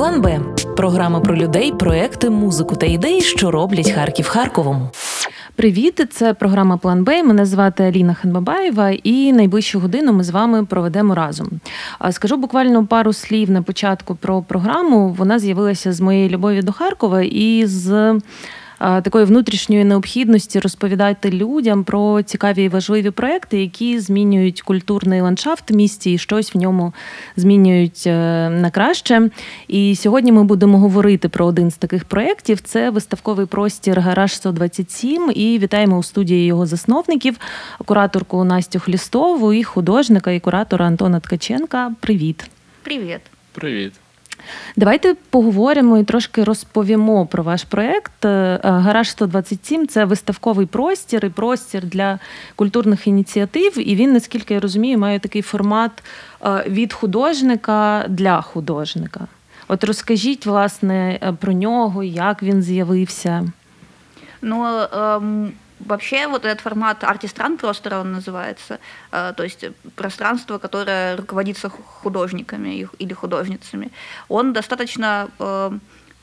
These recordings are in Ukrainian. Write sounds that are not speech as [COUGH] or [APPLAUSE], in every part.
План Б програма про людей, проекти, музику та ідеї, що роблять Харків Харковом. Привіт, це програма План Б. Мене звати Аліна Ханбабаєва, і найближчу годину ми з вами проведемо разом. Скажу буквально пару слів на початку про програму. Вона з'явилася з моєї любові до Харкова і з такої внутрішньої необхідності розповідати людям про цікаві і важливі проекти, які змінюють культурний ландшафт в місті і щось в ньому змінюють е, на краще. І сьогодні ми будемо говорити про один з таких проєктів. Це виставковий простір Гараж 127. І вітаємо у студії його засновників, кураторку Настю Хлістову і художника і куратора Антона Ткаченка. Привіт. Привіт. Привіт. Давайте поговоримо і трошки розповімо про ваш проєкт. Е, Гараж 127 це виставковий простір і простір для культурних ініціатив. І він, наскільки я розумію, має такий формат е, від художника для художника. От розкажіть, власне, е, про нього, як він з'явився. Ну, ем, Вообще вот этот формат артистран простора он называется, э, то есть пространство, которое руководится художниками или художницами, он достаточно э,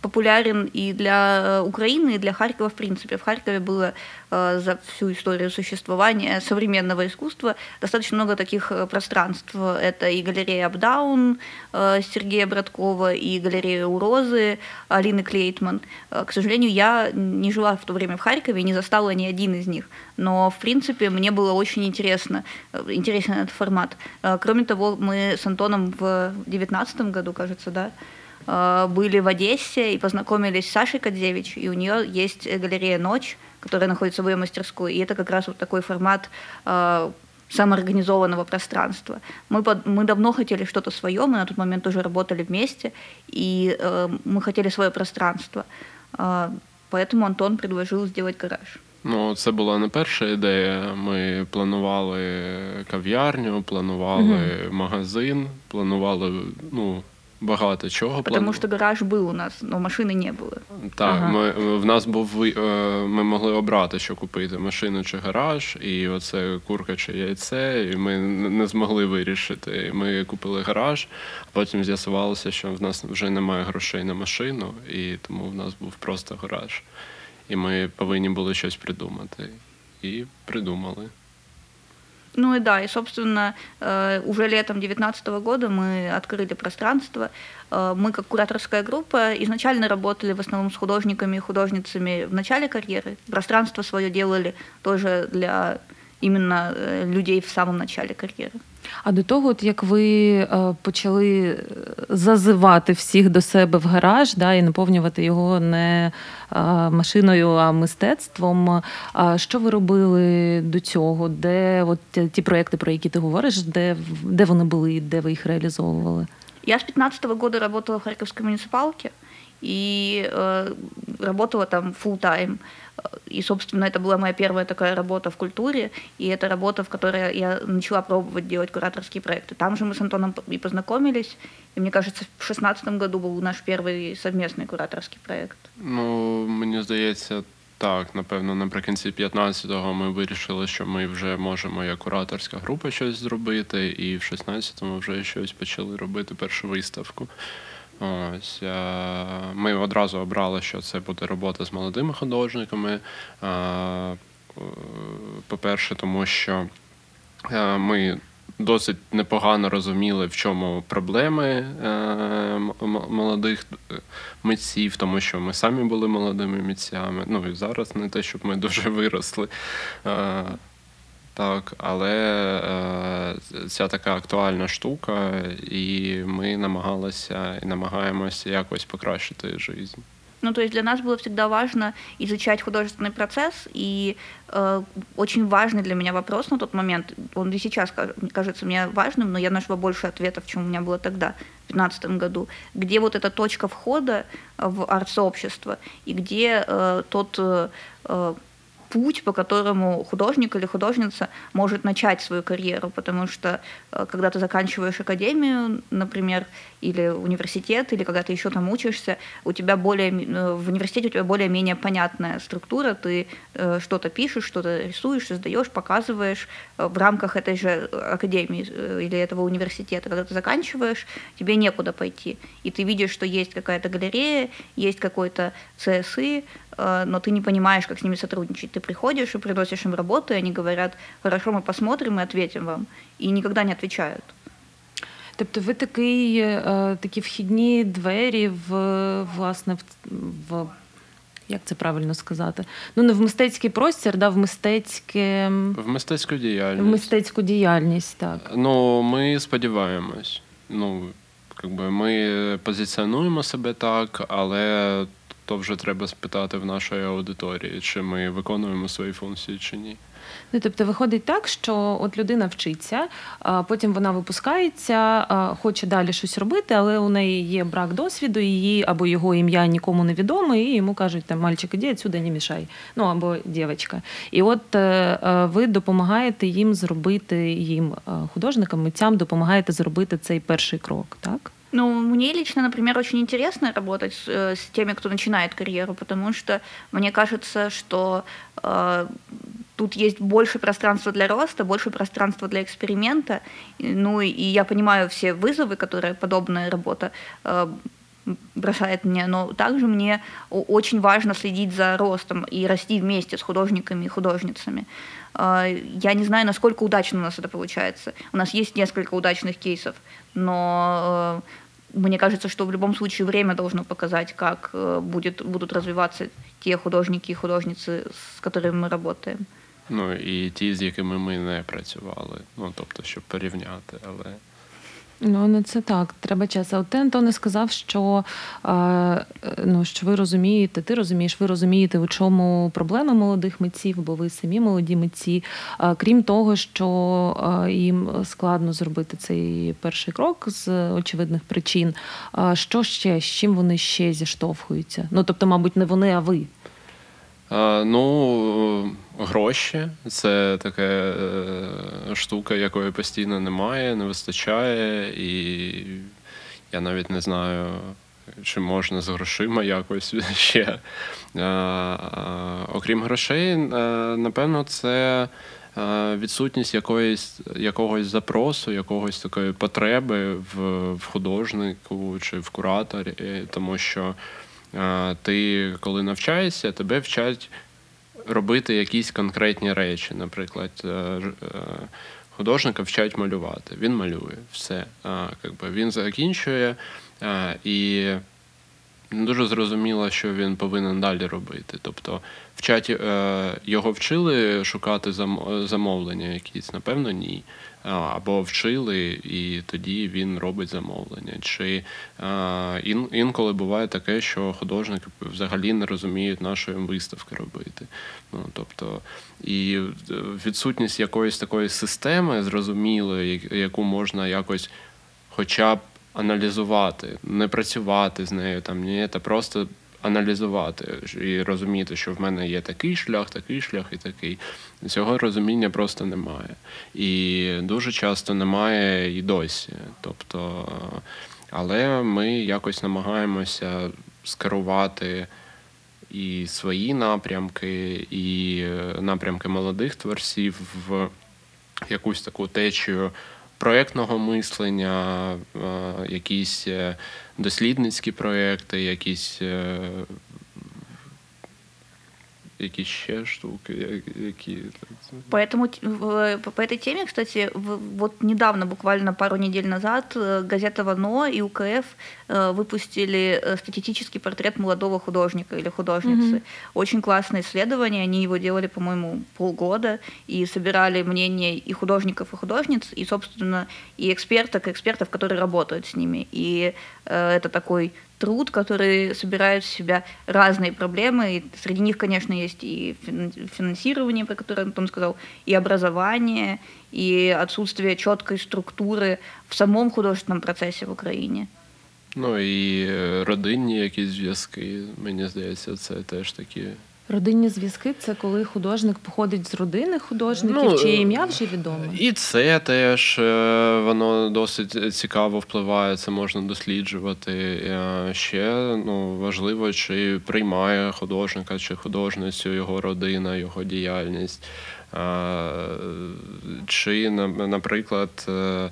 популярен и для э, Украины, и для Харькова в принципе. В Харькове было э, за всю историю существования современного искусства достаточно много таких э, пространств. Это и галерея Up Down Сергея Браткова, и галерея У Розы Алины Клейтман. К сожалению, я не жила в то время в Харькове не застала ни один из них. Но, в принципе, мне было очень интересно, интересен этот формат. Кроме того, мы с Антоном в 2019 году, кажется, да, были в Одессе и познакомились с Сашей Кадзевич, и у нее есть галерея «Ночь», которая находится в ее мастерской, и это как раз вот такой формат э, самоорганизованного пространства. Мы, под, мы давно хотели что-то свое, мы на тот момент тоже работали вместе, и э, мы хотели свое пространство. Э, поэтому Антон предложил сделать гараж. Ну, це була не перша ідея. Ми планували кав'ярню, планували mm-hmm. магазин, планували ну, багато чого. Тому що гараж був у нас, але машини не було. Так, ага. ми в нас був е, ми могли обрати, що купити машину чи гараж, і оце курка чи яйце. І ми не змогли вирішити. Ми купили гараж, а потім з'ясувалося, що в нас вже немає грошей на машину, і тому в нас був просто гараж. І ми повинні були щось придумати. І придумали. Ну и да, и, собственно, э, уже летом 2019 года мы открыли пространство. Э, мы, как кураторская группа, изначально работали в основном с художниками и художницами в начале карьеры. Пространство свое делали тоже для именно э, людей в самом начале карьери. А до того, от як ви е, почали зазивати всіх до себе в гараж, да, і наповнювати його не е, машиною, а мистецтвом. А що ви робили до цього? Де от ті проекти, про які ти говориш, де де вони були, де ви їх реалізовували? Я з 15 -го года работала в Харьковской муниципалке и э, работала там full time. И, собственно, это была моя первая такая работа в культуре, и это работа, в которой я начала пробовать делать кураторские проекты. Там же мы с Антоном и познакомились, и мне кажется, в 2016 году был наш первый совместный кураторский проект. Ну, мені здається, так, напевно, наприкінці 15-го ми вирішили, що ми вже можемо як кураторська група щось зробити, і в 16-му вже щось почали робити першу виставку. Ось е, Ми одразу обрали, що це буде робота з молодими художниками. Е, по-перше, тому що е, ми досить непогано розуміли, в чому проблеми молодих митців, тому що ми самі були молодими митцями. Ну і зараз не те, щоб ми дуже [LAUGHS] виросли. Так, але е, ця така актуальна штука, і ми намагалися і намагаємося якось покращити життя. Ну, то есть для нас было всегда важно изучать художественный процесс, и э, очень важный для меня вопрос на тот момент, он и сейчас кажется мне важным, но я нашла больше ответов, чем у меня было тогда, в 2015 году, где вот эта точка входа в арт-сообщество, и где э, тот э, путь, по которому художник или художница может начать свою карьеру, потому что э, когда ты заканчиваешь академию, например, или университет, или когда ты еще там учишься, у тебя более э, в университете у тебя более-менее понятная структура, ты э, что-то пишешь, что-то рисуешь, создаешь, показываешь в рамках этой же академии или этого университета. Когда ты заканчиваешь, тебе некуда пойти, и ты видишь, что есть какая-то галерея, есть какой-то ЦСИ, но ты не понимаешь, как с ними сотрудничать. Ты приходишь и приносишь им работу, и они говорят, хорошо, мы посмотрим и ответим вам. И никогда не отвечают. Тобто ви такий, е, такі вхідні двері в власне в, в як це правильно сказати? Ну не в мистецький простір, да, в мистецьке В мистецьку в діяльність. мистецьку діяльність, так. Ну, ми сподіваємось. Ну, якби ми позиціонуємо себе так, але то вже треба спитати в нашої аудиторії, чи ми виконуємо свої функції чи ні. Ну, тобто виходить так, що от людина вчиться, а потім вона випускається, хоче далі щось робити, але у неї є брак досвіду, її або його ім'я нікому не відоме, і йому кажуть, там мальчик, іди отсюда не мішай. Ну або дівчинка. І от е, е, ви допомагаєте їм зробити їм е, художникам, митцям допомагаєте зробити цей перший крок, так? Ну, мне лично, например, очень интересно работать с, э, с теми, кто начинает карьеру, потому что мне кажется, что э, тут есть больше пространства для роста, больше пространства для эксперимента. Ну и я понимаю все вызовы, которые подобная работа э, бросает мне, но также мне очень важно следить за ростом и расти вместе с художниками и художницами. Э, Я не знаю, насколько удачно у нас это получается. У нас есть несколько удачных кейсов, но э, мне кажется, что в любом случае время должно показать, как э, будет, будут развиваться те художники и художницы, с которыми мы работаем. Ну і ті, з якими ми не працювали. Ну, тобто, щоб порівняти, але. Ну, ну це так, треба час. От ти, Антоне, сказав, що, е, ну, що ви розумієте, ти розумієш, ви розумієте, у чому проблема молодих митців, бо ви самі молоді митці. А, крім того, що е, їм складно зробити цей перший крок з очевидних причин. А що ще, з чим вони ще зіштовхуються? Ну, тобто, мабуть, не вони, а ви. А, ну, гроші. Це така е, штука, якої постійно немає, не вистачає, і я навіть не знаю, чи можна з грошима якось [LAUGHS] ще. А, а, окрім грошей, е, напевно, це е, відсутність якоїсь, якогось запросу, якогось такої потреби в, художнику чи в кураторі, тому що е, ти, коли навчаєшся, тебе вчать робити якісь конкретні речі. Наприклад, е, е, художника вчать малювати. Він малює все. Якби Він закінчує і не дуже зрозуміло, що він повинен далі робити. Тобто, вчать е, його вчили шукати замовлення якісь, напевно, ні. Або вчили, і тоді він робить замовлення. Чи ін, інколи буває таке, що художники взагалі не розуміють нашої виставки робити. Ну, тобто, і відсутність якоїсь такої системи зрозумілої, яку можна якось хоча б аналізувати, не працювати з нею там, ні, та просто аналізувати і розуміти, що в мене є такий шлях, такий шлях і такий. Цього розуміння просто немає. І дуже часто немає і досі. Тобто, але ми якось намагаємося скерувати і свої напрямки, і напрямки молодих творців в якусь таку течію проєктного мислення, е, якісь е, дослідницькі проекти, якісь, е, якісь ще штуки, які. Поэтому по по этой теме, кстати, вот недавно, буквально пару недель назад, э, газета «Вано» и УКФ э, выпустили э, статистический портрет молодого художника или художницы. Мгм. Очень классное исследование, они его делали, по-моему, полгода, и собирали мнения и художников, и художниц, и, собственно, и эксперток, и экспертов, которые работают с ними. И э, это такой труд, который собирает в себя разные проблемы. И среди них, конечно, есть и фин- финансирование, про которое Антон сказал, и образование, и отсутствие четкой структуры в самом художественном процессе в Украине. Ну і е, родинні якісь зв'язки, мені здається, це теж такі Родинні зв'язки це коли художник походить з родини художників, Ну, чиє е, ім'я вже відоме. І це теж е, воно досить цікаво впливає, це можна досліджувати. Е, Ще ну, важливо, чи приймає художника чи художницю його родина, його діяльність. Е, Чи, на- наприклад, е, е,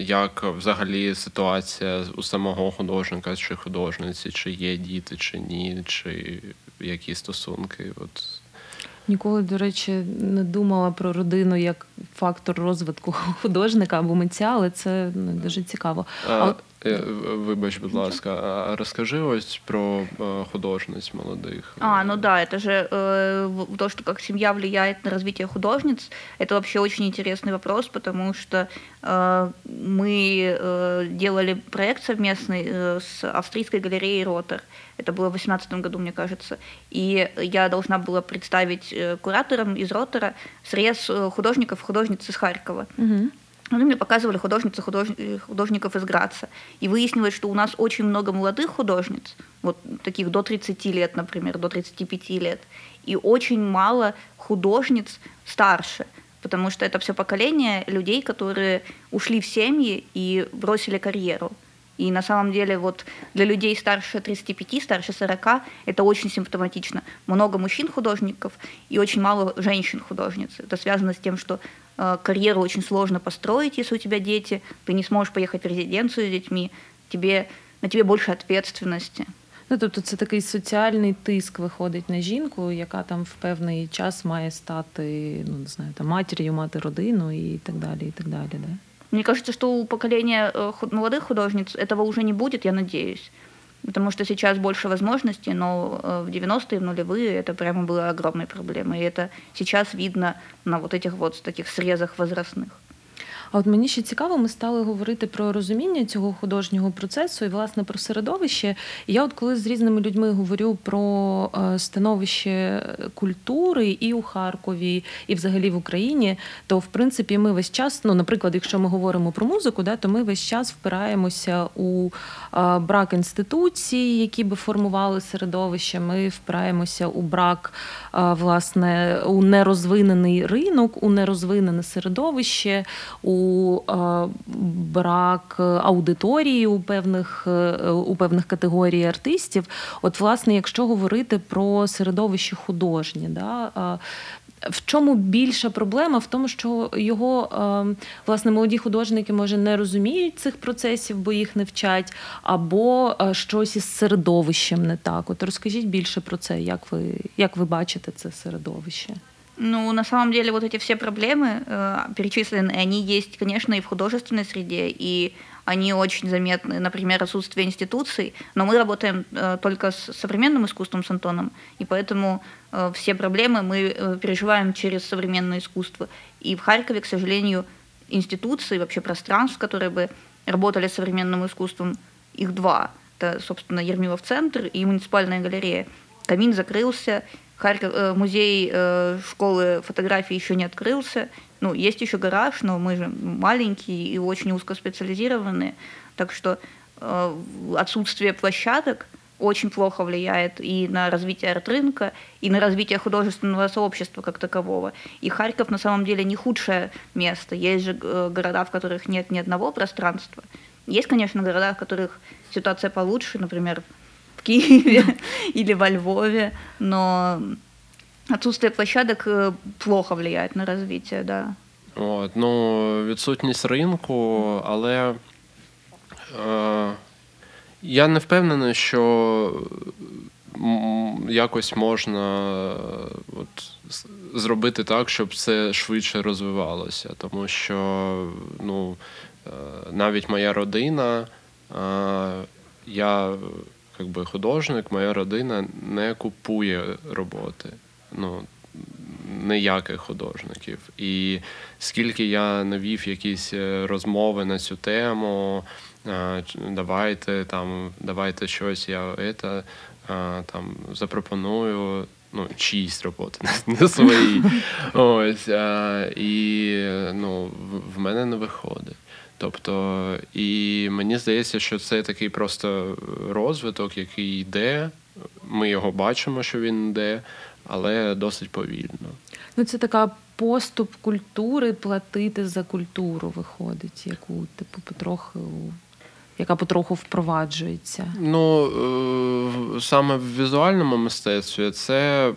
як взагалі ситуація у самого художника чи художниці, чи є діти, чи ні, чи які стосунки. От Ніколи, до речі, не думала про родину як фактор розвитку [LAUGHS] художника або митця, але це ну, дуже цікаво. А, от- е, Вибач, будь ласка, а розкажи ось про е, художниць молодих. А, ну да, это же э, в- то, что как семья влияет на развитие художниц, это вообще очень интересный вопрос, потому что э, мы э, делали проект совместный э, с австрийской галереей Ротер. Это было в 2018 году, мне кажется. И я должна была представить э, кураторам из Ротера срез э, художников и художниц из Харькова. Угу. Они мне показывали художниц и худож- э, художников из Граца. И выяснилось, что у нас очень много молодых художниц, вот таких до 30 лет, например, до 35 лет, и очень мало художниц старше, потому что это все поколение людей, которые ушли в семьи и бросили карьеру. И на самом деле вот для людей старше 35, старше 40 это очень симптоматично. Много мужчин-художников и очень мало женщин-художниц. Это связано с тем, что карьеру очень сложно построить, если у тебя дети, ты не сможешь поехать в резиденцию с детьми, тебе, на тебе больше ответственности. Ну, тобто це такий соціальний тиск виходить на жінку, яка там в певний час має стати, ну не знаю, там матір'ю, мати родину і так далі. і так далі. Да? Мне кажется, что у поколения э, худ- молодых художниц этого уже не будет, я надеюсь. Потому что сейчас больше возможностей, но э, в 90-е, в нулевые это прямо было огромной проблемой. И это сейчас видно на вот этих вот таких срезах возрастных. А от мені ще цікаво, ми стали говорити про розуміння цього художнього процесу і власне про середовище. І я, от коли з різними людьми говорю про е, становище культури і у Харкові, і взагалі в Україні, то в принципі ми весь час, ну, наприклад, якщо ми говоримо про музику, да, то ми весь час впираємося у е, брак інституцій, які би формували середовище. Ми впираємося у брак е, власне у нерозвинений ринок, у нерозвинене середовище, у е, брак аудиторії у певних, е, у певних категорій артистів. От, власне, якщо говорити про середовище художнє, да, е, в чому більша проблема? В тому, що його власне молоді художники може не розуміють цих процесів, бо їх не вчать, або щось із середовищем не так. От розкажіть більше про це, як ви, як ви бачите це середовище? Ну, на самом деле, вот эти все проблемы э, перечисленные, они есть, конечно, и в художественной среде, и они очень заметны, например, отсутствие институций, но мы работаем э, только с современным искусством с Антоном, и поэтому э, все проблемы мы э, переживаем через современное искусство. И в Харькове, к сожалению, институций, вообще пространств, которые бы работали с современным искусством, их два. Это, собственно, Ермилов центр и муниципальная галерея. Камин закрылся, Харьков, э, музей э, школы фотографии еще не открылся. Ну, есть еще гараж, но мы же маленькие и очень узкоспециализированные. Так что э, отсутствие площадок очень плохо влияет и на развитие арт-рынка, и на развитие художественного сообщества как такового. И Харьков на самом деле не худшее место. Есть же города, в которых нет ни одного пространства. Есть, конечно, города, в которых ситуация получше, например, Киеве [LAUGHS] или во Львове, но отсутствие площадок э, плохо влияет на развитие, да. От, ну, відсутність ринку, але е, я не впевнений, що якось можна от, зробити так, щоб це швидше розвивалося. Тому що ну, е, навіть моя родина, е, я би, художник, моя родина не купує роботи. Ну, ніяких художників. І скільки я навів якісь е, розмови на цю тему, е, давайте там, давайте щось, я это, е, там запропоную. Ну, чиїсь роботи, не- [LAUGHS] свої. [LAUGHS] Ось, і ну, в мене не виходить. Тобто, і мені здається, що це такий просто розвиток, який йде, ми його бачимо, що він йде, але досить повільно. Ну, це така поступ культури платити за культуру виходить, яку типу потроху, яка потроху впроваджується. Ну е, саме в візуальному мистецтві це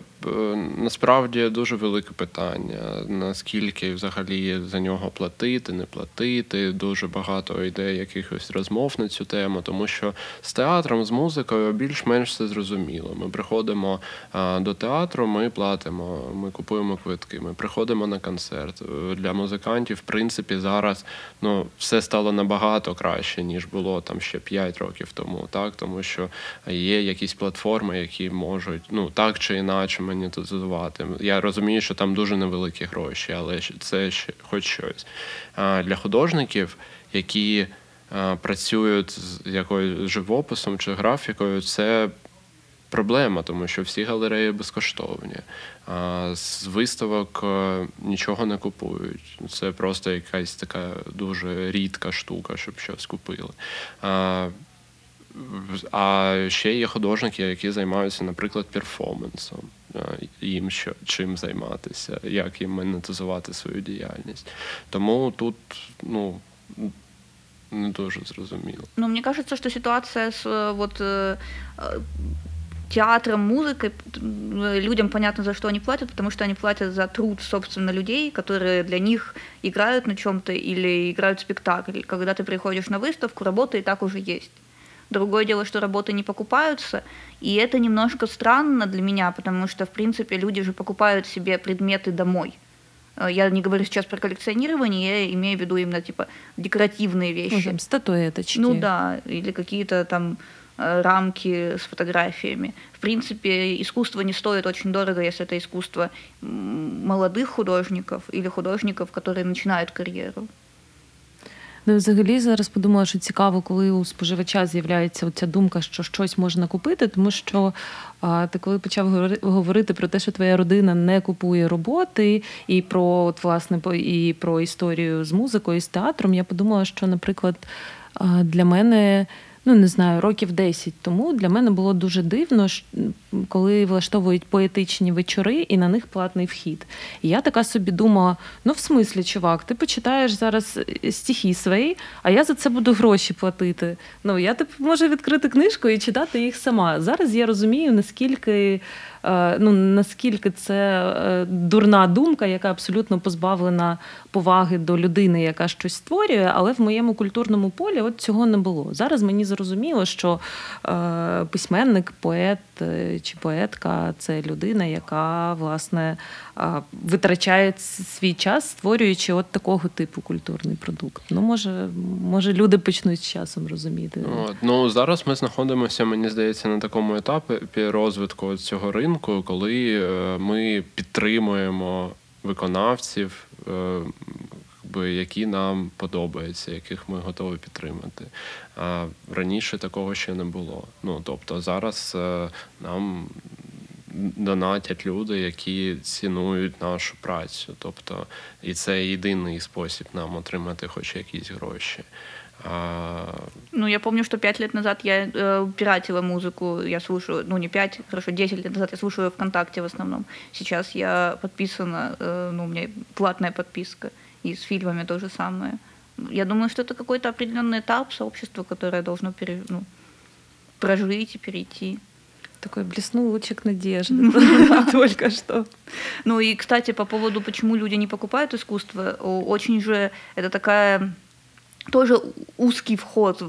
насправді дуже велике питання. Наскільки взагалі за нього платити, не платити. Дуже багато йде якихось розмов на цю тему, тому що з театром, з музикою більш-менш все зрозуміло. Ми приходимо е, до театру, ми платимо, ми купуємо квитки, ми приходимо на концерт. Е, Для музикантів, в принципі, зараз ну, все стало набагато краще, ніж було там ще 5 років тому, так? тому що є якісь платформи, які можуть ну, так чи інакше монетизувати. Я розумію, що там дуже невеликі гроші, але це ще хоч щось. А для художників, які працюють з якоюсь живописом чи графікою, це проблема, тому що всі галереї безкоштовні. А з виставок е, нічого не купують. Це просто якась така дуже рідка штука, щоб щось купили. А, а ще є художники, які займаються, наприклад, перформансом. А, Їм що, чим займатися, як їм монетизувати свою діяльність. Тому тут ну, не дуже зрозуміло. Но мне кажется, что ситуация с э, вот э, э, театром, музыкой, т- э, людям понятно, за что они платят, потому что они платят за труд, собственно, людей, которые для них играют на чем-то или играют спектакль. Когда ты приходишь на выставку, работа и так уже есть. Другое дело, что работы не покупаются, и это немножко странно для меня, потому что, в принципе, люди же покупают себе предметы домой. Э, Я не говорю сейчас про коллекционирование, я имею в виду именно типа декоративные вещи. Ну, там, статуеточки. Ну да, или какие-то там э, рамки с фотографиями. В принципе, искусство не стоит очень дорого, если это искусство молодых художников или художников, которые начинают карьеру. Ну, взагалі зараз подумала, що цікаво, коли у споживача з'являється ця думка, що щось можна купити, тому що а, ти коли почав говорити про те, що твоя родина не купує роботи, і про от, власне і про історію з музикою, з театром, я подумала, що, наприклад, для мене. Ну, не знаю, років 10 тому для мене було дуже дивно, коли влаштовують поетичні вечори і на них платний вхід. І я така собі думала: ну, в смислі, чувак, ти почитаєш зараз е, стихи свої, а я за це буду гроші платити. Ну, я типу можу відкрити книжку і читати їх сама. Зараз я розумію, наскільки. Е, Ну, наскільки це е, дурна думка, яка абсолютно позбавлена поваги до людини, яка щось створює, але в моєму культурному полі от цього не було. Зараз мені зрозуміло, що е, письменник, поет чи поетка це людина, яка власне витрачає свій час, створюючи от такого типу культурний продукт. Ну, може, може, люди почнуть з часом розуміти. От, ну зараз ми знаходимося, мені здається, на такому етапі розвитку цього ринку, коли е, ми підтримуємо виконавців, е, які нам подобаються, яких ми готові підтримати. А раніше такого ще не було. Ну тобто зараз е, нам донатять люди, які цінують нашу працю. Тобто, і це єдиний спосіб нам отримати хоч якісь гроші. А, Ну, я помню, что пять лет назад я э, пиратила музыку, я слушаю, ну не пять, хорошо, 10 лет назад я слушаю ВКонтакте в основном. Сейчас я подписана, э, ну, у меня платная подписка, и с фильмами то же самое. Я думаю, что это какой-то определенный этап сообщества, которое должно пере, ну, прожить и перейти. Такой блеснул лучик надежды [LAUGHS] [LAUGHS] только что. Ну и, кстати, по поводу, почему люди не покупают искусство, очень же это такая тоже узкий вход.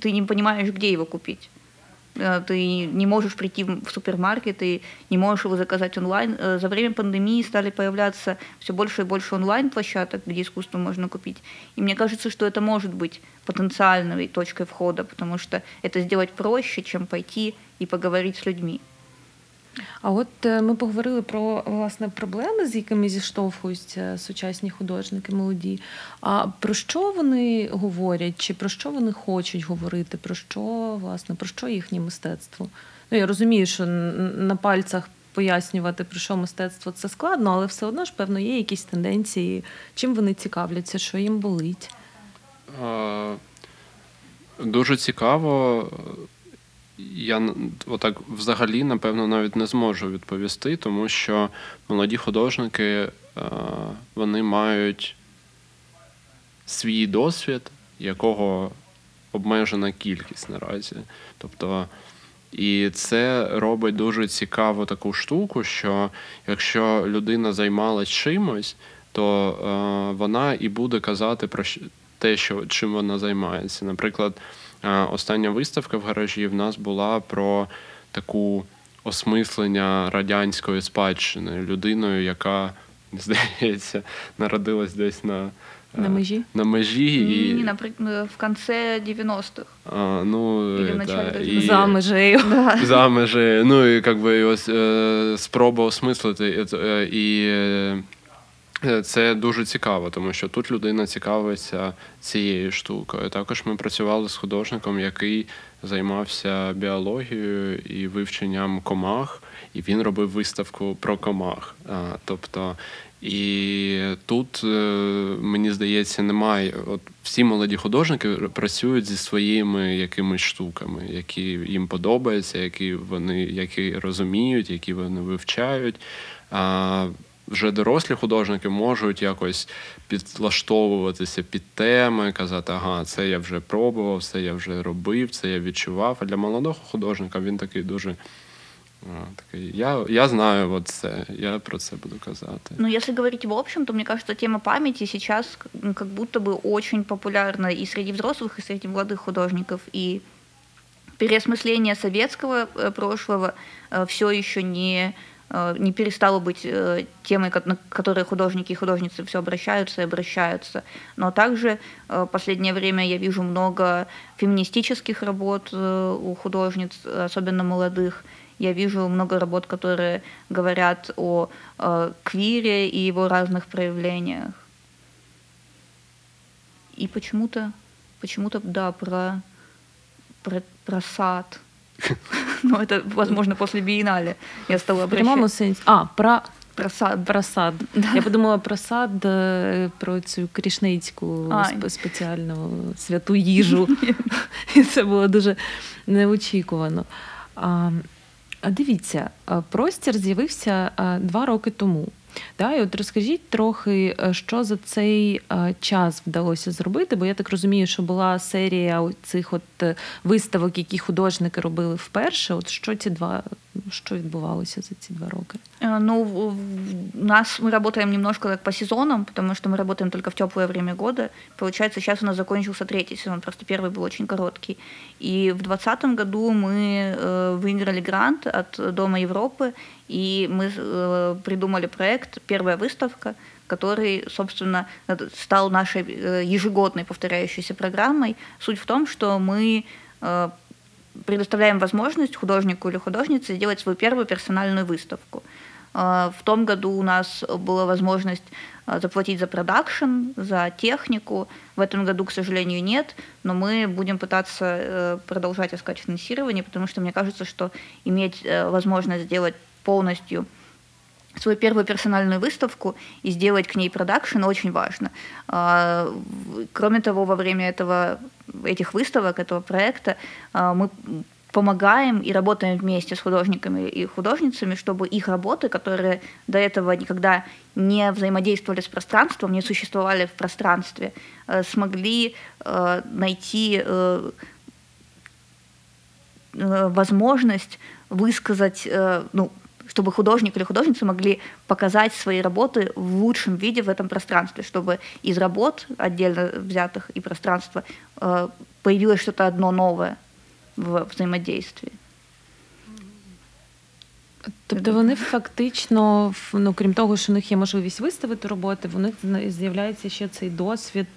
Ты не понимаешь, где его купить. Э, Ты не можешь прийти в в супермаркет и не можешь его заказать онлайн. Э, За время пандемии стали появляться все больше и больше онлайн-площадок, где искусство можно купить. И мне кажется, что это может быть потенциальной точкой входа, потому что это сделать проще, чем пойти и поговорить с людьми. А от е, ми поговорили про власне проблеми, з якими зіштовхуються сучасні художники молоді. А про що вони говорять, чи про що вони хочуть говорити? Про що власне про що їхнє мистецтво? Ну я розумію, що на пальцях пояснювати про що мистецтво це складно, але все одно ж певно є якісь тенденції, чим вони цікавляться, що їм болить. Е, Дуже цікаво, я отак взагалі, напевно, навіть не зможу відповісти, тому що молоді художники е, вони мають свій досвід, якого обмежена кількість наразі. Тобто, і це робить дуже цікаву таку штуку, що якщо людина займалась чимось, то е, вона і буде казати про те, що, чим вона займається. Наприклад, остання виставка в гаражі в нас була про таку осмислення радянської спадщини людиною, яка, здається, народилась десь на, е, На межі? на межі і Не, например, в конце 90-х. а, ну, Или е, да, і, За межею. [LAUGHS] за межею. Ну і як би ось е, спроба осмислити. е, е, І е, це дуже цікаво, тому що тут людина цікавиться цією штукою. Також ми працювали з художником, який займався біологією і вивченням комах, і він робив виставку про комах. Тобто, і тут, е, мені здається, немає. От всі молоді художники працюють зі своїми якимись штуками, які їм подобаються, які вони які розуміють, які вони вивчають А вже дорослі художники можуть якось підлаштовуватися під теми, казати, ага, це я вже пробував, це я вже робив, це я відчував. А для молодого художника він такий дуже. а, Такий, я, я знаю от це, я про це буду казати. Но если говорить в общем, то мне кажется, тема памяти сейчас ну, как будто бы очень популярна и среди взрослых, и среди молодых художников. И переосмысление советского э, прошлого все еще не, э, не перестало быть э, темой, на которые художники и художницы все обращаются и обращаются. Но также э, в последнее время я вижу много феминистических работ э, у художниц, особенно молодых. Я вижу много работ, которые говорят о э, квире и его разных проявлениях. И почему-то, почему-то, да, про, про, про сад. [LAUGHS] Ну, это, возможно, после биеннале я стала В прямому сенсі. А, про, Про сад. про сад. Я подумала про сад, е, про цю крішницьку спеціальну святу їжу. [LAUGHS] [LAUGHS] І це було дуже неочікувано. А дивіться, простір з'явився два роки тому. Да, і от розкажіть трохи, е, що за цей е, час вдалося зробити, бо я так розумію, що була серія цих от е, виставок, які художники робили вперше. От що ці два, що відбувалося за ці два роки? Э, Ну, в- в- у нас мы работаем немножко как по сезонам, потому что мы работаем только в теплое время года. Получается, сейчас у нас закончился третий сезон, просто первый был очень короткий. И в 2020 году мы э, выиграли грант от Дома Европы, и мы э, придумали проект «Первая выставка», который, собственно, стал нашей э, ежегодной повторяющейся программой. Суть в том, что мы э, предоставляем возможность художнику или художнице сделать свою первую персональную выставку. В том году у нас была возможность заплатить за продакшн, за технику. В этом году, к сожалению, нет, но мы будем пытаться продолжать искать финансирование, потому что мне кажется, что иметь возможность сделать полностью свою первую персональную выставку и сделать к ней продакшн очень важно. А, Кроме того, во время этого, этих выставок, этого проекта а, мы помогаем и работаем вместе с художниками и художницами, чтобы их работы, которые до этого никогда не взаимодействовали с пространством, не существовали в пространстве, э, смогли э, найти э, возможность высказать, ну, чтобы художник или художница могли показать свои работы в лучшем виде в этом пространстве, чтобы из работ отдельно взятых и пространства э, появилось что-то одно новое в взаимодействии. Тобто вони фактично, в- ну крім того, що у них є можливість виставити роботи, в них зна- з'являється ще цей досвід.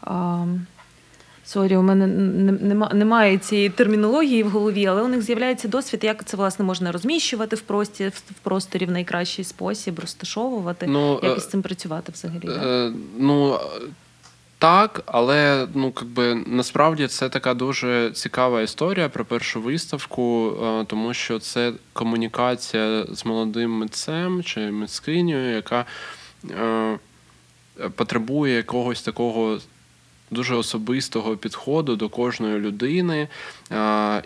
А, Sorry, у мене нема, немає цієї термінології в голові, але у них з'являється досвід, як це власне можна розміщувати в прості, в просторі в найкращий спосіб, розташовувати, Ну, як е, із цим працювати взагалі. да? Е, ну, е, так, але ну, якби, насправді це така дуже цікава історія про першу виставку, е, тому що це комунікація з молодим митцем чи митцинею, яка е, потребує якогось такого дуже особистого підходу до кожної людини,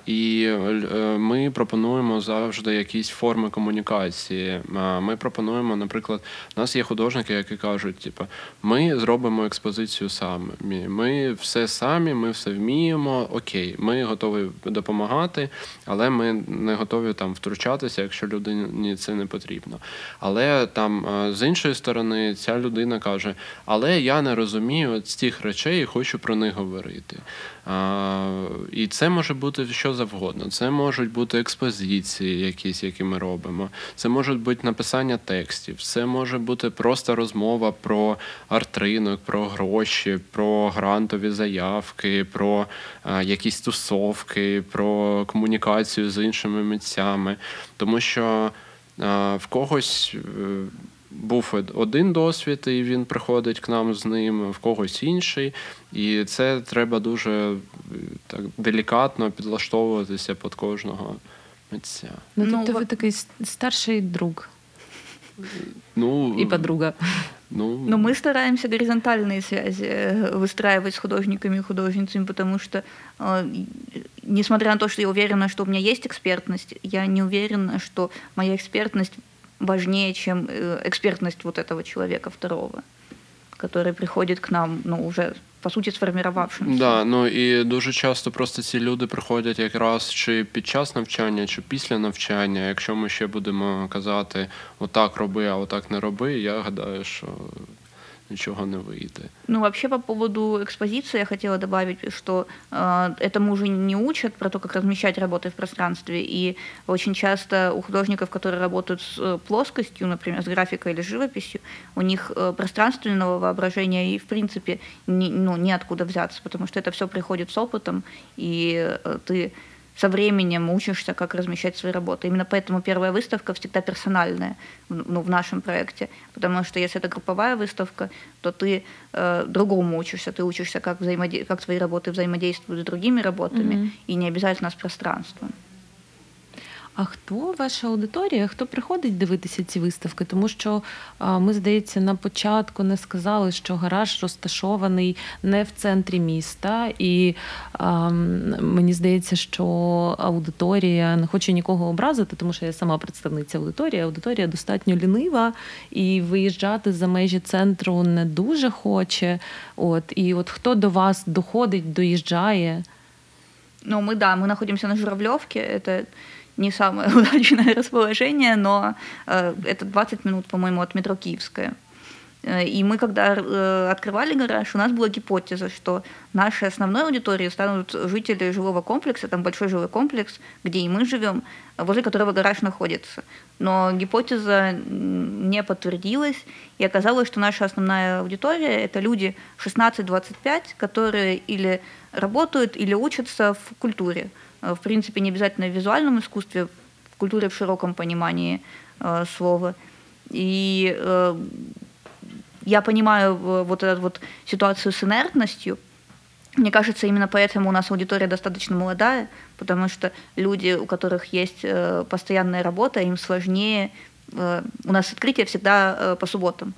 і е, ми пропонуємо завжди якісь форми комунікації. Ми пропонуємо, наприклад, у нас є художники, які кажуть, типу, ми зробимо експозицію самі. Ми все самі, ми все вміємо. Окей, ми готові допомагати, але ми не готові там втручатися, якщо людині це не потрібно. Але там е, з іншої сторони, ця людина каже: Але я не розумію цих речей хочу про них говорити. А, І це може бути що завгодно. Це можуть бути експозиції, якісь, які ми робимо. Це можуть бути написання текстів, це може бути просто розмова про арт-ринок, про гроші, про грантові заявки, про а, якісь тусовки, про комунікацію з іншими митцями. Тому що а, в когось е, Був один досвід, і він приходить к нам з ним, в когось інший. І це треба дуже е, так делікатно підлаштовуватися під кожного митця. Ну, Ну, тобто во- ви такий с- старший друг Ну, і подруга. Ну, Но мы стараемся горизонтальные связи э, выстраивать с художниками и художницами, потому что, э, и- несмотря на то, что я уверена, что у меня есть экспертность, я не уверена, что моя экспертность важнее, чем э, экспертность вот этого человека второго, который приходит к нам, ну, уже, по сути, сформировавшимся. Да, ну і дуже часто просто ці люди приходять якраз чи під час навчання, чи після навчання. Якщо ми ще будемо казати отак роби, а отак не роби, я гадаю, що нічого не вийде. Ну, вообще, по поводу экспозиции я хотела добавить, что э, этому уже не учат про то, как размещать работы в пространстве. И очень часто у художников, которые работают с э, плоскостью, например, с графикой или живописью, у них э, пространственного воображения и, в принципе, ни, ну, неоткуда взяться, потому что это все приходит с опытом, и э, ты со временем учишься, как размещать свои работы. Именно поэтому первая выставка всегда персональная ну, в нашем проекте. Потому что если это групповая выставка, то ты э, другому учишься. Ты учишься, как, взаимоде... как твои работы взаимодействуют с другими работами, Мгм. и не обязательно с пространством. А хто ваша аудиторія? Хто приходить дивитися ці виставки? Тому що а, ми, здається, на початку не сказали, що гараж розташований не в центрі міста, і а, м, мені здається, що аудиторія не хоче нікого образити, тому що я сама представниця аудиторії. Аудиторія достатньо лінива, і виїжджати за межі центру не дуже хоче. От і от хто до вас доходить, доїжджає. Ну, мы, да, мы находимся на Журавлевке, это не самое [LAUGHS] удачное расположение, но э, это 20 минут, по-моему, от метро Киевская. Э, И мы, когда э, открывали гараж, у нас была гипотеза, что нашей основной аудиторией станут жители жилого комплекса, там большой жилой комплекс, где и мы живем, возле которого гараж находится. Но гипотеза не подтвердилась, и оказалось, что наша основная аудитория – это люди 16-25, которые или работают, или учатся в культуре. Э, В принципе, не обязательно в визуальном искусстве, в культуре в широком понимании э, слова. И э, я понимаю вот эту вот ситуацию с инертностью. Мне кажется, именно поэтому у нас аудитория достаточно молодая, потому что люди, у которых есть постоянная работа, им сложнее. У нас открытие всегда по субботам.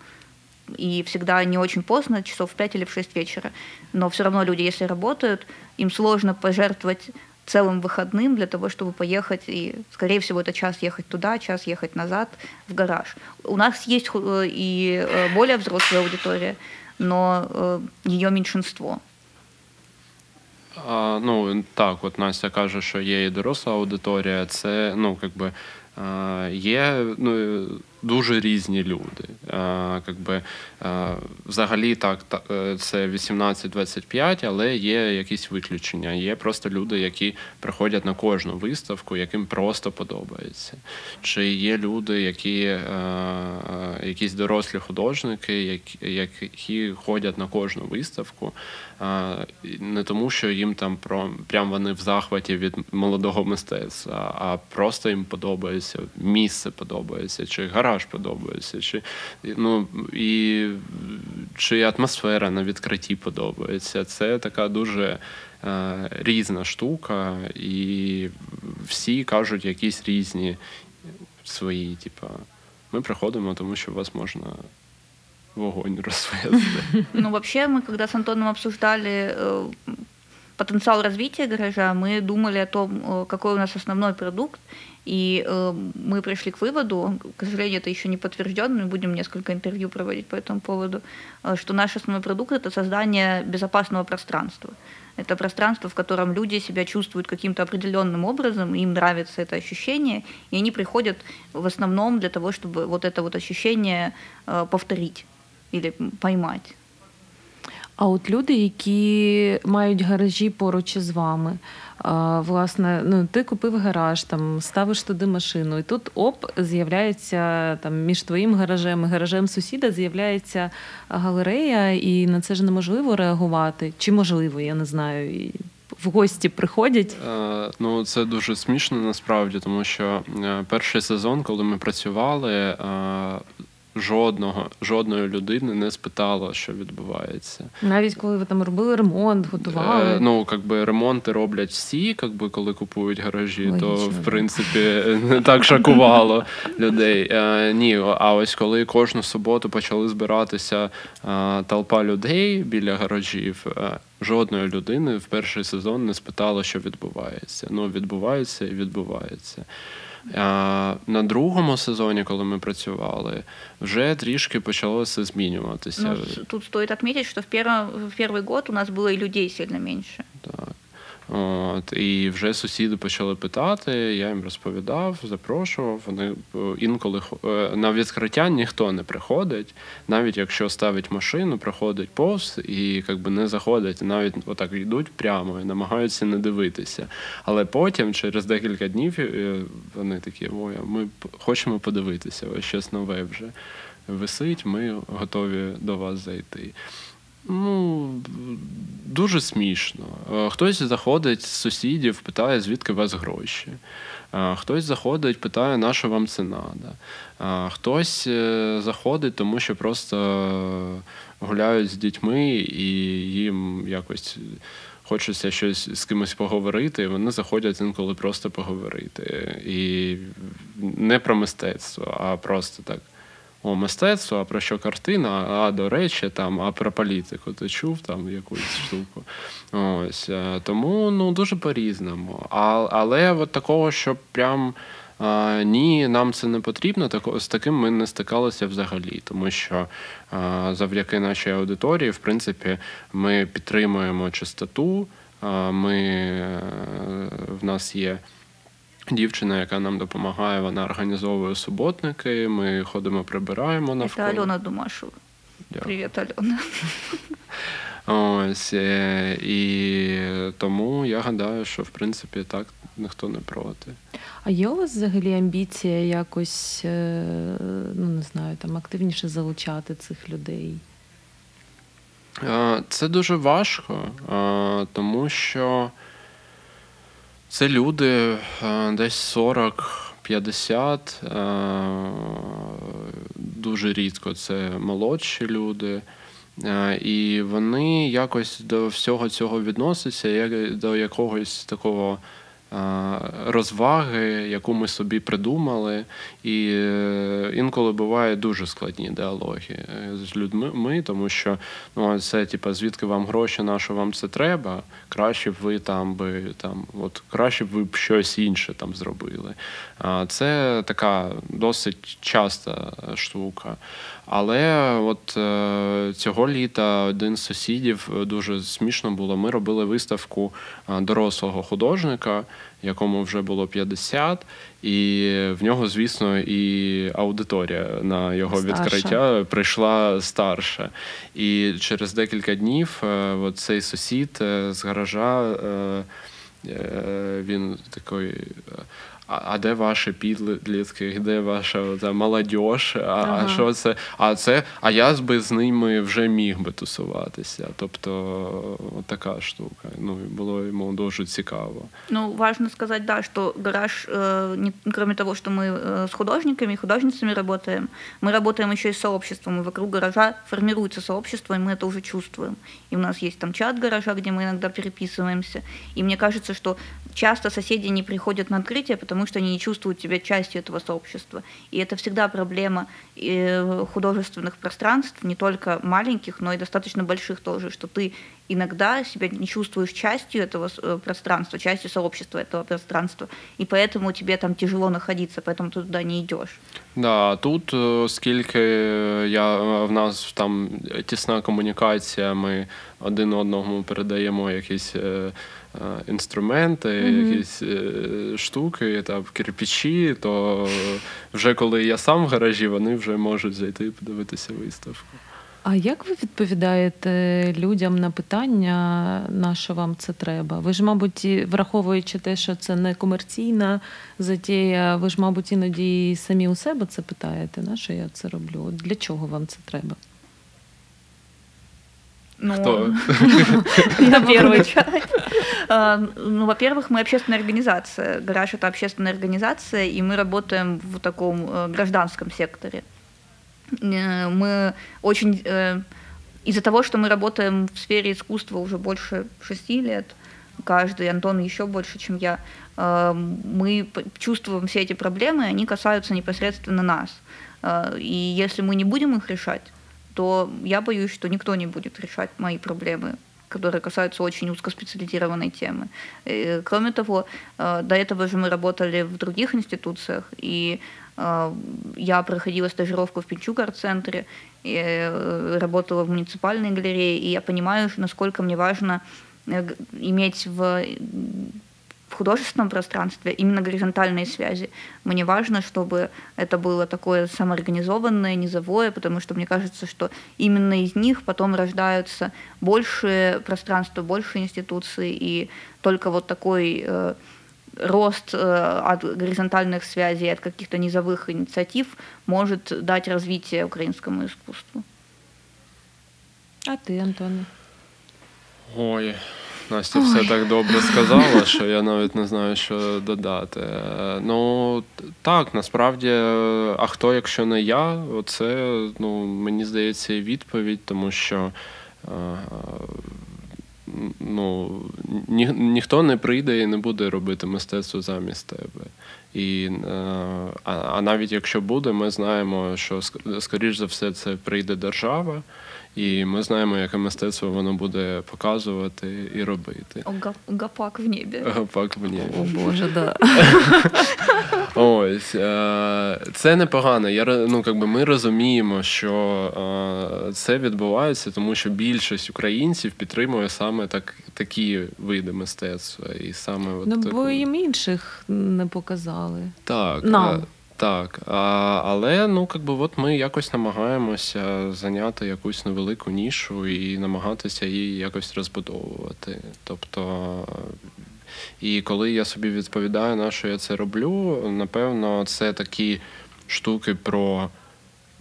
И всегда не очень поздно, часов в 5 или в 6 вечера. Но все равно люди, если работают, им сложно пожертвовать целым выходным для того, чтобы поехать, и, скорее всего, это час ехать туда, час ехать назад в гараж. У нас есть ху- э, и э, более взрослая аудитория, но э, ее меньшинство. А, ну, так, от Настя каже, що є і доросла аудиторія, це ну, якби, а, є ну, дуже різні люди. Якби, взагалі так, та- е, це 18-25, але є якісь виключення. Є просто люди, які приходять на кожну виставку, яким просто подобається. Чи є люди, які е, е, якісь дорослі художники, які, ходять на кожну виставку, не тому, що їм там про прям вони в захваті від молодого мистецтва, а просто їм подобається місце подобається, чи гараж подобається, чи ну і чи атмосфера на відкритті подобається. Це така дуже е, різна штука, і всі кажуть якісь різні свої, типа, ми приходимо, тому що вас можна вогонь розвести. Ну, вообще, мы когда с Антоном обсуждали э, потенциал развития гаража, мы думали о том, э, какой у нас основной продукт, и э, мы пришли к выводу, к сожалению, это еще не подтверждено, мы будем несколько интервью проводить по этому поводу, э, что наш основной продукт это создание безопасного пространства. Это пространство, в котором люди себя чувствуют каким-то определенным образом, им нравится это ощущение, и они приходят в основном для того, чтобы вот это вот ощущение э, повторить или поймать. А от люди, які мають гаражі поруч із вами, а, Власне, ну ти купив гараж, там ставиш туди машину, і тут оп, з'являється там між твоїм гаражем і гаражем сусіда з'являється галерея, і на це ж неможливо реагувати. Чи можливо, я не знаю. І в гості приходять. Е, Ну, це дуже смішно насправді, тому що е, перший сезон, коли ми працювали, е, жодного, жодної людини не спитало, що відбувається. Навіть коли ви там робили ремонт, готували. Е, Ну, якби ремонти роблять всі, якби коли купують гаражі, то в принципі не так шокувало людей. Е, Ні, а ось коли кожну суботу почали збиратися е, толпа людей біля гаражів. Жодної людини в перший сезон не спитало, що відбувається. Ну, відбувається і відбувається. А на другому сезоні, коли ми працювали, вже трішки почало все змінюватися. Ну, тут стоит отметить, что в, перший в год у нас было и людей сильно меньше. От, і вже сусіди почали питати, я їм розповідав, запрошував. Вони е, інколи е, на відкриття ніхто не приходить, навіть якщо ставить машину, проходить повз і якби не заходять, навіть отак йдуть прямо і намагаються не дивитися. Але потім, через декілька днів, е, вони такі: ой, ми хочемо подивитися, ось щось нове вже висить, ми готові до вас зайти. Ну, дуже смішно. Е, Хтось заходить з сусідів, питає, звідки у вас гроші. Е, Хтось заходить, питає, на що вам це треба. Хтось е, заходить, тому що просто гуляють з дітьми і їм якось хочеться щось з кимось поговорити, і вони заходять інколи просто поговорити. І не про мистецтво, а просто так. О, мистецтво, а про що картина, а до речі, там, а про політику ти чув там якусь штуку. Ось. е, Тому ну, дуже по-різному. А, але от такого, що прям а, ні, нам це не потрібно, тако, з таким ми не стикалися взагалі, тому що а, завдяки нашій аудиторії, в принципі, ми підтримуємо чистоту. а, Ми, е, в нас є дівчина, яка нам допомагає, вона організовує суботники. Ми ходимо, прибираємо навколо. Алена Думашева. Дякую. Привет, Алена. Ось е, і тому я гадаю, що в принципі так ніхто не проти. А є у вас взагалі амбіція якось, е, ну не знаю, там активніше залучати цих людей? Е, Це дуже важко, тому що це люди е, десь 40-50, е, дуже рідко це молодші люди. Е, І вони якось до всього цього відносяться, як до якогось такого розваги, яку ми собі придумали. І е, інколи буває дуже складні діалоги е, з людьми, тому що ну, це, типа, звідки вам гроші, на що вам це треба? Краще б ви там би там, от краще б ви б щось інше там зробили. Це така досить часта штука. Але от е, цього літа один з сусідів е, дуже смішно було. Ми робили виставку е, дорослого художника, якому вже було 50, і в нього, звісно, і аудиторія на його Старша. відкриття прийшла старша. І через декілька днів от цей сусід з гаража. Він такий е, А, а де ваші підлітки, де ваша та молодь? А, Ага. а що це? А це, а я би з ними вже міг би тусуватися. Тобто, от така штука. Ну, і було йому дуже цікаво. Ну, важно сказать, да, что гараж, э, не- кроме того, что мы э, с художниками и художницами работаем, мы работаем еще и с сообществом, и вокруг гаража формируется сообщество, и мы это уже чувствуем. И у нас есть там чат гаража, где мы иногда переписываемся. И мне кажется, что часто соседи не приходят на открытие, потому потому что они не чувствуют себя частью этого сообщества. И это всегда проблема э, художественных пространств, не только маленьких, но и достаточно больших тоже, что ты иногда себя не чувствуешь частью этого э, пространства, частью сообщества этого пространства, и поэтому тебе там тяжело находиться, поэтому ты туда не йдеш. Да, тут, е, оскільки я, е, в нас там тісна комунікація, ми один одному передаємо якісь е, інструменти, якісь е, штуки, там, кирпичі, то вже коли я сам в гаражі, вони вже можуть зайти і подивитися виставку. А як ви відповідаєте людям на питання, на що вам це треба? Ви ж, мабуть, враховуючи те, що це не комерційна затія, ви ж, мабуть, іноді самі у себе це питаєте, на що я це роблю? Для чого вам це треба? Ну? Я могу начать. А, Ну, во-первых, мы общественная организация. Гараж это общественная организация, и мы работаем в таком э, гражданском секторе. Э, Мы очень э, из-за того, что мы работаем в сфере искусства уже больше шести лет, каждый, Антон еще больше, чем я, мы чувствуем все эти проблемы, они касаются непосредственно нас. И если мы не будем их решать, то я боюсь, что никто не будет решать мои проблемы которые касаются очень узкоспециализированной темы. Э, Кроме того, э, до этого же мы работали в других институциях, и э, я проходила стажировку в Пинчук арт-центре, и, э, работала в муниципальной галерее, и я понимаю, насколько мне важно э, иметь в художественном пространстве именно горизонтальные связи. Мне важно, чтобы это было такое самоорганизованное, низовое, потому что мне кажется, что именно из них потом рождаются большие пространства, больше институции, и только вот такой э, рост э, от горизонтальных связей, от каких-то низовых инициатив может дать развитие украинскому искусству. А ти, Антоне? Ой, Настя все так добре сказала, що я навіть не знаю, що додати. Ну так, насправді, а хто, якщо не я, оце ну, мені здається і відповідь, тому що. е, Ну, ні, ніхто не прийде і не буде робити мистецтво замість тебе. І, е, а, а навіть якщо буде, ми знаємо, що скоріш за все це прийде держава, і ми знаємо, яке мистецтво воно буде показувати і робити. Гапак в небе. Пак мені. О Боже, да. [LAUGHS] Ось е, це непогано. Я ну, якби ми розуміємо, що е, це відбувається, тому що більшість українців підтримує саме так, такі види мистецтва. І саме от Ну, таку- бо їм інших не показали. Так, Нам. Так. А, але ну, якби, от ми якось намагаємося зайняти якусь невелику нішу і намагатися її якось розбудовувати. Тобто, і коли я собі відповідаю, на що я це роблю, напевно, це такі штуки про.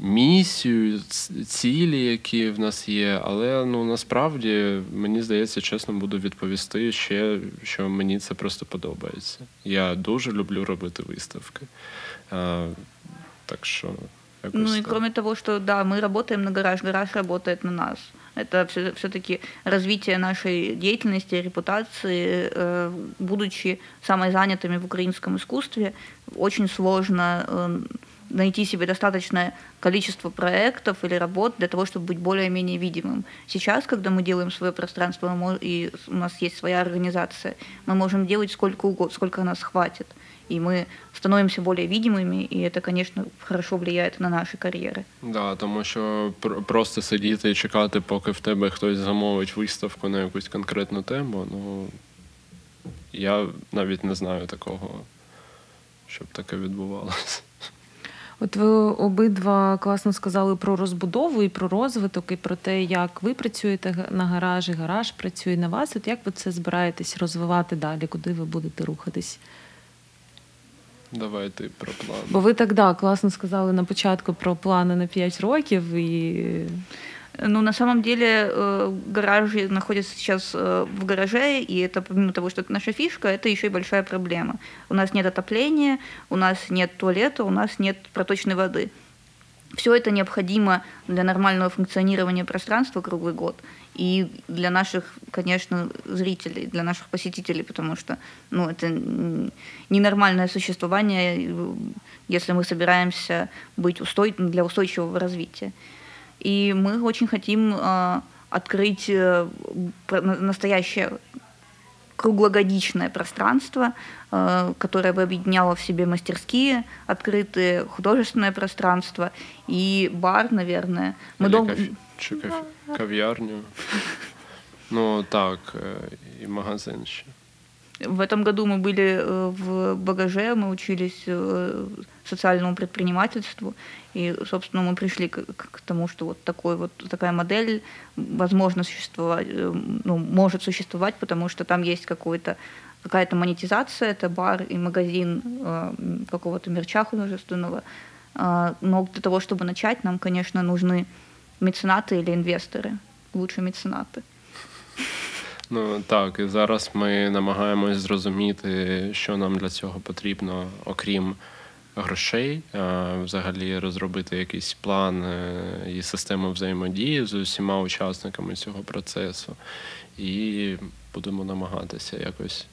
Місію, цілі, які в нас є, але ну насправді мені здається, чесно буду відповісти ще, що мені це просто подобається. Я дуже люблю робити виставки. А, так якось Ну и кроме того, что да, мы работаем на гараж, гараж работает на нас. Это все-таки развитие нашей деятельности, репутации, э, будучи самозанятыми в украинском искусстве, очень сложно э, найти себе достаточное количество проектов или работ для того, чтобы быть более-менее видимым. Сейчас, когда мы делаем свое пространство, мы мо- и у нас есть своя организация, мы можем делать сколько угодно, сколько нас хватит. И мы становимся более видимыми, и это, конечно, хорошо влияет на наши карьеры. Да, тому що пр- просто сидіти і чекати, поки в тебе хтось замовить виставку на якусь конкретну тему. Ну я навіть не знаю такого, щоб таке відбувалося. От ви обидва класно сказали про розбудову і про розвиток, і про те, як ви працюєте на гаражі, гараж працює на вас. От як ви це збираєтесь розвивати далі, куди ви будете рухатись? Давайте про плани. Бо ви так да, класно сказали на початку про плани на 5 років, і Ну, на самом деле, э, гараж находится сейчас э, в гараже, и это помимо того, что это наша фишка, это еще и большая проблема. У нас нет отопления, у нас нет туалета, у нас нет проточной воды. все это необходимо для нормального функционирования пространства круглый год и для наших, конечно, зрителей, для наших посетителей, потому что ну, это ненормальное существование, э, если мы собираемся быть устой... для устойчивого развития. И мы очень хотим э, открыть э, настоящее круглогодичное пространство, э, которое бы объединяло в себе мастерские, открытые, художественное пространство и бар, наверное. Мы Или долго... чи кафе- кав'ярню. Ну так, е, і магазин ще. В этом году мы были э, в багаже, мы учились э, социальному предпринимательству, и, собственно, мы пришли к, к- к тому, что вот, такой вот такая модель возможно существовать, э, ну, может существовать, потому что там есть какой-то какая-то монетизация, это бар и магазин э, м, какого-то мерча художественного. А, Но для того, чтобы начать, нам, конечно, нужны меценаты или инвесторы. Лучше меценаты. Ну так, і зараз ми намагаємось зрозуміти, що нам для цього потрібно, окрім грошей, а взагалі розробити якийсь план е, і систему взаємодії з усіма учасниками цього процесу. І будемо намагатися якось.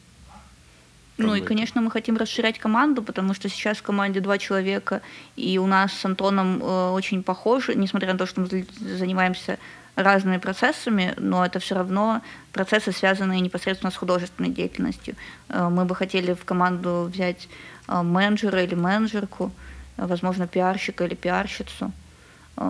Ну и, робити. конечно, мы хотим расширять команду, потому что сейчас в команде два человека, и у нас с Антоном э, очень похожи, несмотря на то, что мы за- занимаемся Разными процессами, но это все равно процессы, связанные непосредственно с художественной деятельностью. Э, Мы бы хотели в команду взять э, менеджера или менеджерку, э, возможно, пиарщика или пиарщицу,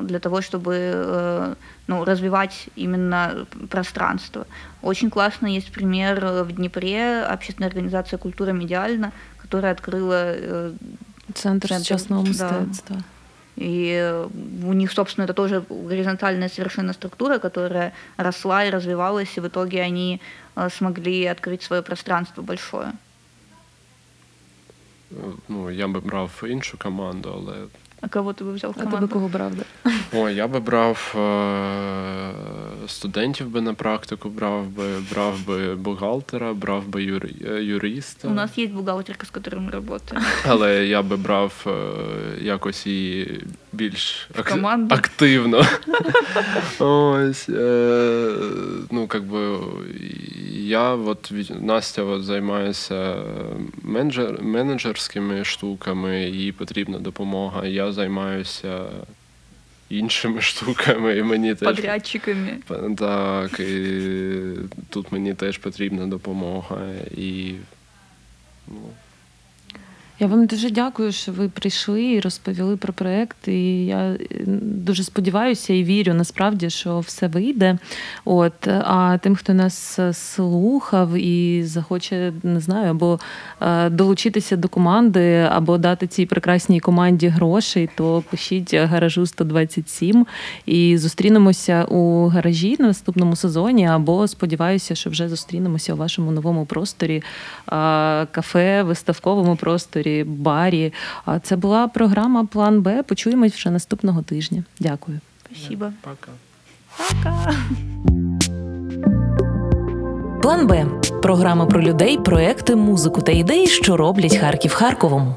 для того, чтобы ну, развивать именно пространство. Очень классно есть пример в Днепре, общественная организация «Культура медиальна», которая открыла Центр Центр, сучасного да. мистецтва. и э, у них, собственно, это тоже горизонтальная совершенно структура, которая росла и развивалась, и в итоге они э, смогли открыть свое пространство большое. Е, Ну, я би брав іншу команду, але А кого ты бы взял в А ти би команду? кого брав? Да? О, я би брав е- студентів би на практику, брав би, брав би бухгалтера, брав би юри, е, юриста. У нас есть бухгалтерка, с которой мы работаем. Але я би брав е, якось і більш ак- активно. [LAUGHS] Ось. Е, ну, как би, я от Настя от займається менеджер, менеджерськими штуками, їй потрібна допомога. Я займаюся іншими [LAUGHS] штуками, і мені теж Подрядчиками. так, і тут мені теж потрібна допомога. І ну, Я вам дуже дякую, що ви прийшли і розповіли про проект. І я дуже сподіваюся і вірю насправді, що все вийде. От а тим, хто нас е, слухав і захоче, не знаю, або е, долучитися до команди, або дати цій прекрасній команді грошей, то пишіть гаражу 127 і зустрінемося у гаражі на наступному сезоні. Або сподіваюся, що вже зустрінемося у вашому новому просторі, е, кафе, виставковому просторі, барі. А Це була програма План Б. Почуємось вже наступного тижня. Дякую. Спасибо. пока. План Б програма про людей, проекти, музику та ідеї, що роблять Харків Харковом.